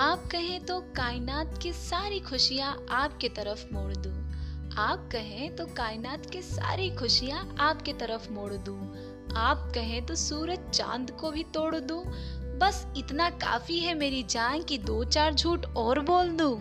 आप कहें तो कायनात की सारी खुशियाँ आपके तरफ़ मोड़ दूँ। आप कहें तो कायनात की सारी खुशियाँ आपके तरफ़ मोड़ दूँ। आप कहें तो सूरज चाँद को भी तोड़ दूँ। बस इतना काफ़ी है मेरी जान की दो चार झूठ और बोल दूँ।